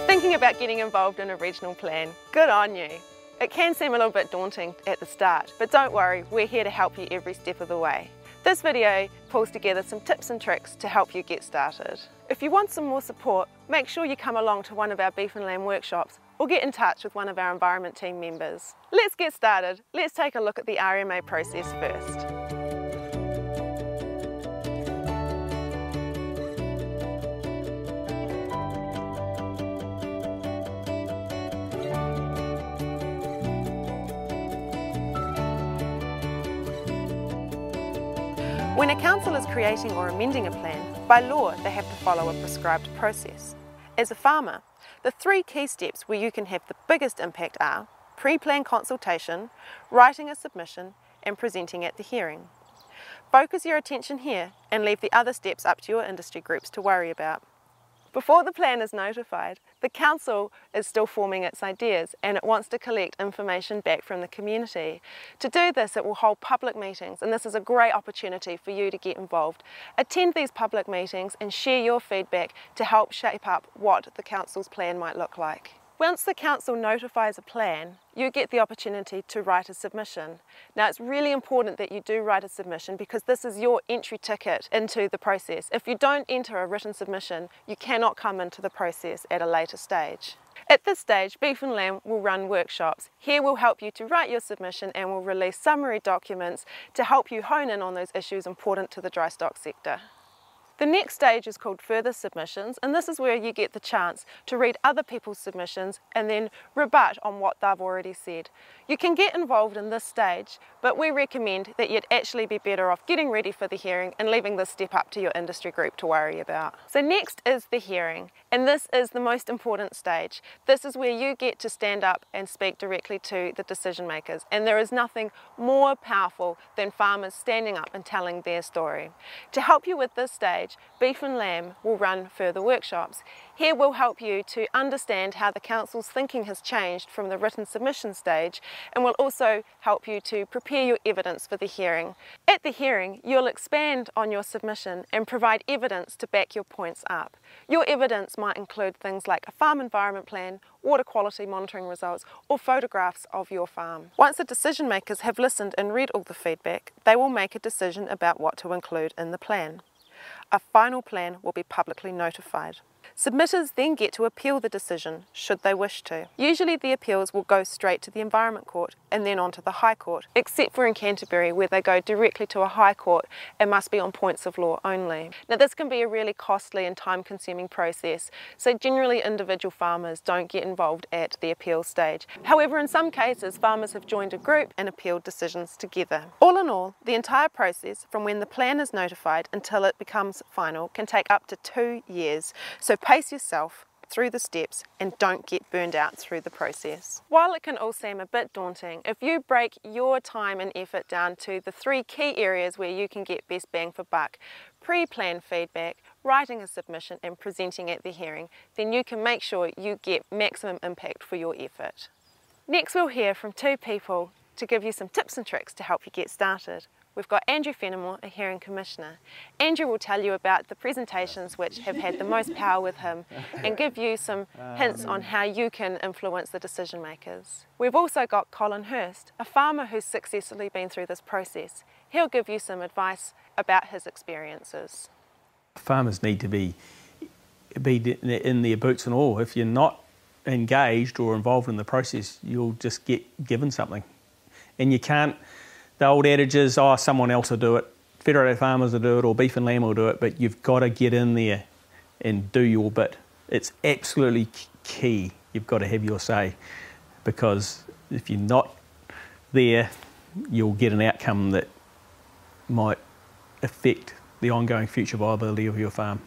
You're thinking about getting involved in a regional plan. Good on you. It can seem a little bit daunting at the start, but don't worry, we're here to help you every step of the way. This video pulls together some tips and tricks to help you get started. If you want some more support, make sure you come along to one of our beef and lamb workshops or get in touch with one of our environment team members. Let's get started. Let's take a look at the RMA process first. When a council is creating or amending a plan, by law they have to follow a prescribed process. As a farmer, the three key steps where you can have the biggest impact are pre-plan consultation, writing a submission and presenting at the hearing. Focus your attention here and leave the other steps up to your industry groups to worry about. Before the plan is notified, the council is still forming its ideas and it wants to collect information back from the community. To do this, it will hold public meetings and this is a great opportunity for you to get involved. Attend these public meetings and share your feedback to help shape up what the council's plan might look like. Once the council notifies a plan, you get the opportunity to write a submission. Now it's really important that you do write a submission because this is your entry ticket into the process. If you don't enter a written submission, you cannot come into the process at a later stage. At this stage, Beef and Lamb will run workshops. Here we'll help you to write your submission and we'll release summary documents to help you hone in on those issues important to the dry stock sector. The next stage is called further submissions and this is where you get the chance to read other people's submissions and then rebut on what they've already said. You can get involved in this stage but we recommend that you'd actually be better off getting ready for the hearing and leaving this step up to your industry group to worry about. So next is the hearing and this is the most important stage. This is where you get to stand up and speak directly to the decision makers and there is nothing more powerful than farmers standing up and telling their story. To help you with this stage Beef and Lamb will run further workshops. Here we'll help you to understand how the Council's thinking has changed from the written submission stage and will also help you to prepare your evidence for the hearing. At the hearing, you'll expand on your submission and provide evidence to back your points up. Your evidence might include things like a farm environment plan, water quality monitoring results or photographs of your farm. Once the decision makers have listened and read all the feedback, they will make a decision about what to include in the plan. A final plan will be publicly notified. Submitters then get to appeal the decision, should they wish to. Usually the appeals will go straight to the Environment Court and then on to the High Court, except for in Canterbury where they go directly to a High Court and must be on points of law only. Now this can be a really costly and time consuming process, so generally individual farmers don't get involved at the appeal stage. However, in some cases farmers have joined a group and appealed decisions together. All in all, the entire process from when the plan is notified until it becomes final can take up to two years. So pace yourself through the steps and don't get burned out through the process. While it can all seem a bit daunting, if you break your time and effort down to the three key areas where you can get best bang for buck, pre-planned feedback, writing a submission and presenting at the hearing, then you can make sure you get maximum impact for your effort. Next we'll hear from two people to give you some tips and tricks to help you get started we've got Andrew Fenemor, a hearing commissioner. Andrew will tell you about the presentations which have had the most power with him and give you some hints on how you can influence the decision makers. We've also got Colin Hurst, a farmer who's successfully been through this process. He'll give you some advice about his experiences. Farmers need to be, be in their boots and all. If you're not engaged or involved in the process, you'll just get given something. And you can't the old adage is, oh, someone else will do it, Federated Farmers will do it, or Beef and Lamb will do it, but you've got to get in there and do your bit. It's absolutely key. You've got to have your say because if you're not there, you'll get an outcome that might affect the ongoing future viability of your farm.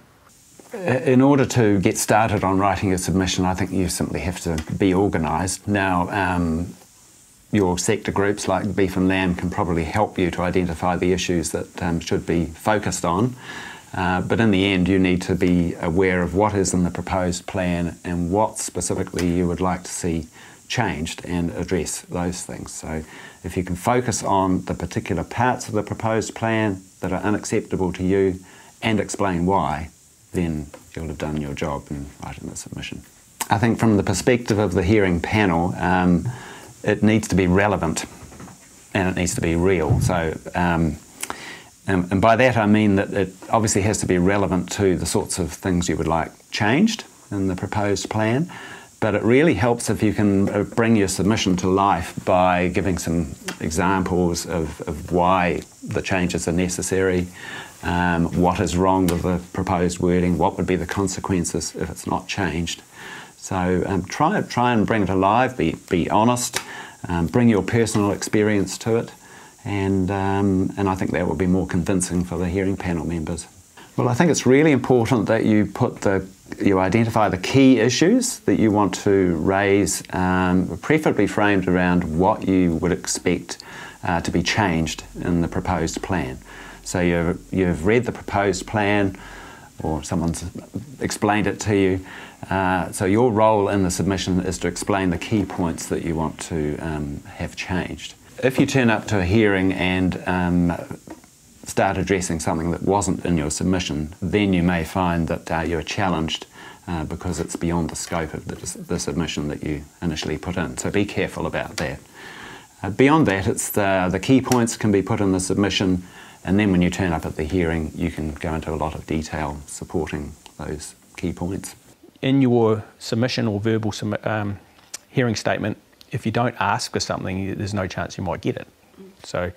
In order to get started on writing a submission, I think you simply have to be organised. Now, um, your sector groups like Beef and Lamb can probably help you to identify the issues that um, should be focused on. Uh, but in the end, you need to be aware of what is in the proposed plan and what specifically you would like to see changed and address those things. So, if you can focus on the particular parts of the proposed plan that are unacceptable to you and explain why, then you'll have done your job in writing the submission. I think from the perspective of the hearing panel, um, it needs to be relevant and it needs to be real. So, um, and, and, by that I mean that it obviously has to be relevant to the sorts of things you would like changed in the proposed plan. But it really helps if you can uh, bring your submission to life by giving some examples of, of why the changes are necessary, um, what is wrong with the proposed wording, what would be the consequences if it's not changed. So um, try, try and bring it alive, be, be honest, um, bring your personal experience to it, and, um, and I think that will be more convincing for the hearing panel members. Well, I think it's really important that you put the you identify the key issues that you want to raise, um, preferably framed around what you would expect uh, to be changed in the proposed plan. So you've, you've read the proposed plan, or someone's explained it to you. Uh, so your role in the submission is to explain the key points that you want to um, have changed. If you turn up to a hearing and um, start addressing something that wasn't in your submission, then you may find that uh, you're challenged uh, because it's beyond the scope of the, the, submission that you initially put in. So be careful about that. Uh, beyond that, it's the, the key points can be put in the submission, and then when you turn up at the hearing, you can go into a lot of detail supporting those key points. In your submission or verbal um, hearing statement, if you don't ask for something, there's no chance you might get it. So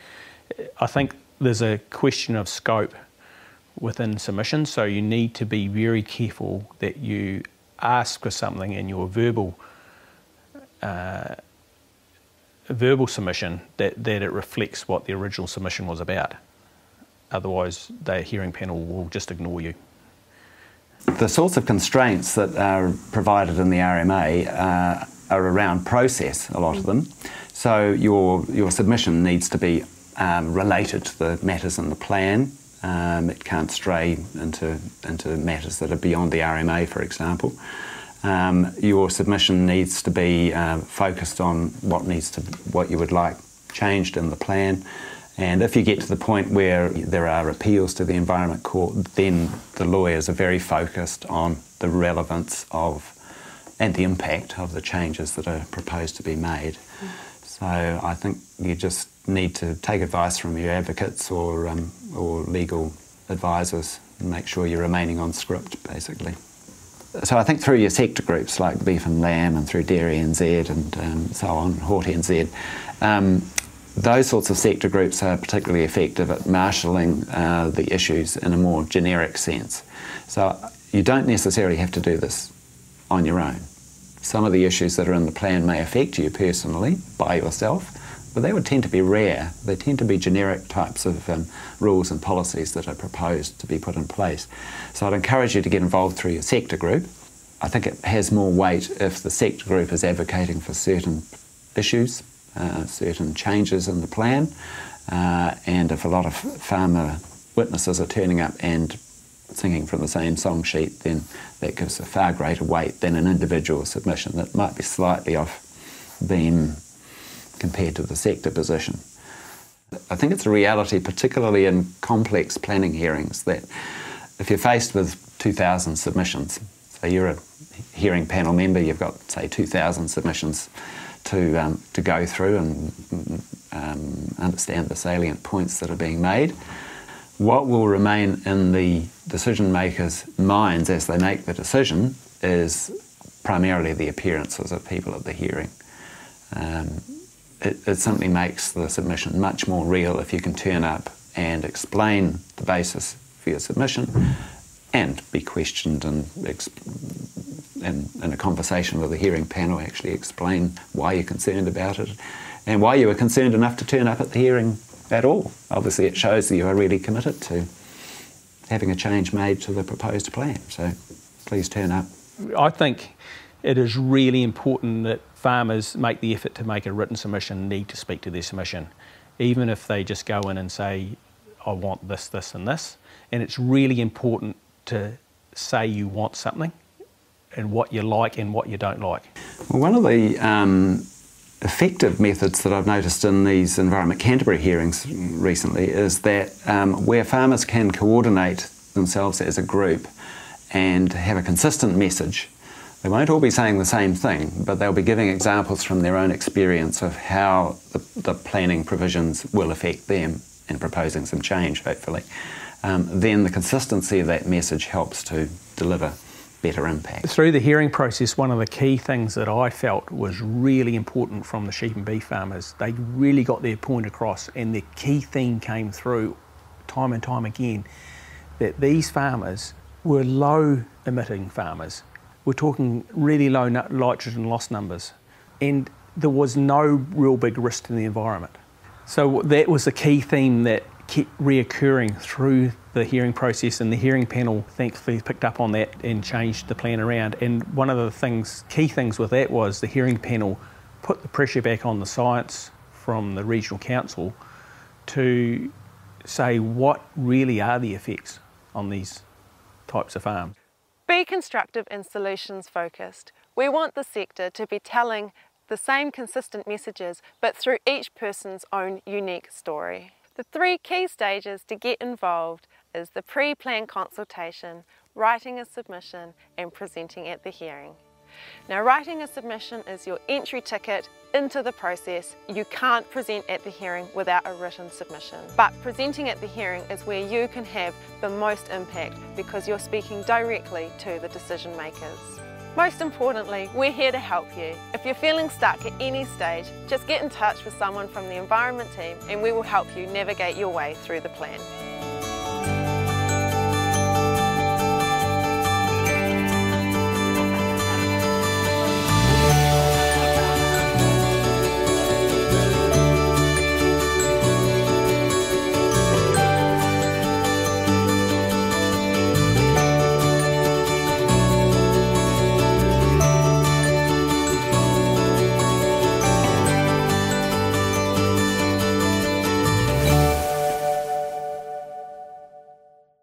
I think there's a question of scope within submission, so you need to be very careful that you ask for something in your verbal uh, verbal submission that, that it reflects what the original submission was about. Otherwise, the hearing panel will just ignore you. The sorts of constraints that are provided in the RMA uh, are around process, a lot of them. So your, your submission needs to be um, related to the matters in the plan. Um, it can't stray into, into matters that are beyond the RMA, for example. Um, your submission needs to be uh, focused on what needs to, what you would like changed in the plan. And if you get to the point where there are appeals to the Environment Court, then the lawyers are very focused on the relevance of and the impact of the changes that are proposed to be made. So I think you just need to take advice from your advocates or, um, or legal advisors and make sure you're remaining on script, basically. So I think through your sector groups like Beef and Lamb and through Dairy NZ and um, so on, Hort NZ, um, those sorts of sector groups are particularly effective at marshalling uh, the issues in a more generic sense. So you don't necessarily have to do this on your own. Some of the issues that are in the plan may affect you personally by yourself, but they would tend to be rare. They tend to be generic types of um, rules and policies that are proposed to be put in place. So I'd encourage you to get involved through your sector group. I think it has more weight if the sector group is advocating for certain issues, certain changes in the plan, uh, and if a lot of farmer witnesses are turning up and singing from the same song sheet, then that gives a far greater weight than an individual submission that might be slightly off beam compared to the sector position. I think it's a reality, particularly in complex planning hearings, that if you're faced with 2,000 submissions, so you're a hearing panel member, you've got, say, 2,000 submissions to, um, to go through and um, understand the salient points that are being made. What will remain in the decision makers' minds as they make the decision is primarily the appearances of people at the hearing. Um, it, it simply makes the submission much more real if you can turn up and explain the basis for your submission and be questioned and, and in a conversation with the hearing panel actually explain why you're concerned about it and why you were concerned enough to turn up at the hearing at all. Obviously, it shows that you are really committed to having a change made to the proposed plan. So please turn up. I think it is really important that farmers make the effort to make a written submission need to speak to their submission, even if they just go in and say, I want this, this, and this. And it's really important to say you want something and what you like and what you don't like. Well, one of the um, effective methods that I've noticed in these Environment Canterbury hearings recently is that um, where farmers can coordinate themselves as a group and have a consistent message They won't all be saying the same thing, but they'll be giving examples from their own experience of how the, the planning provisions will affect them and proposing some change, hopefully. Um, then the consistency of that message helps to deliver better impact. Through the hearing process, one of the key things that I felt was really important from the sheep and beef farmers, they really got their point across, and the key theme came through time and time again that these farmers were low emitting farmers. We're talking really low nitrogen loss numbers, and there was no real big risk to the environment. So that was the key theme that kept reoccurring through the hearing process, and the hearing panel thankfully picked up on that and changed the plan around. And one of the things, key things with that was the hearing panel put the pressure back on the science from the regional council to say what really are the effects on these types of farms. Be constructive and solutions focused. We want the sector to be telling the same consistent messages, but through each person's own unique story. The three key stages to get involved is the pre-plan consultation, writing a submission and presenting at the hearing. Now writing a submission is your entry ticket into the process. You can't present at the hearing without a written submission. But presenting at the hearing is where you can have the most impact because you're speaking directly to the decision makers. Most importantly, we're here to help you. If you're feeling stuck at any stage, just get in touch with someone from the environment team and we will help you navigate your way through the plan.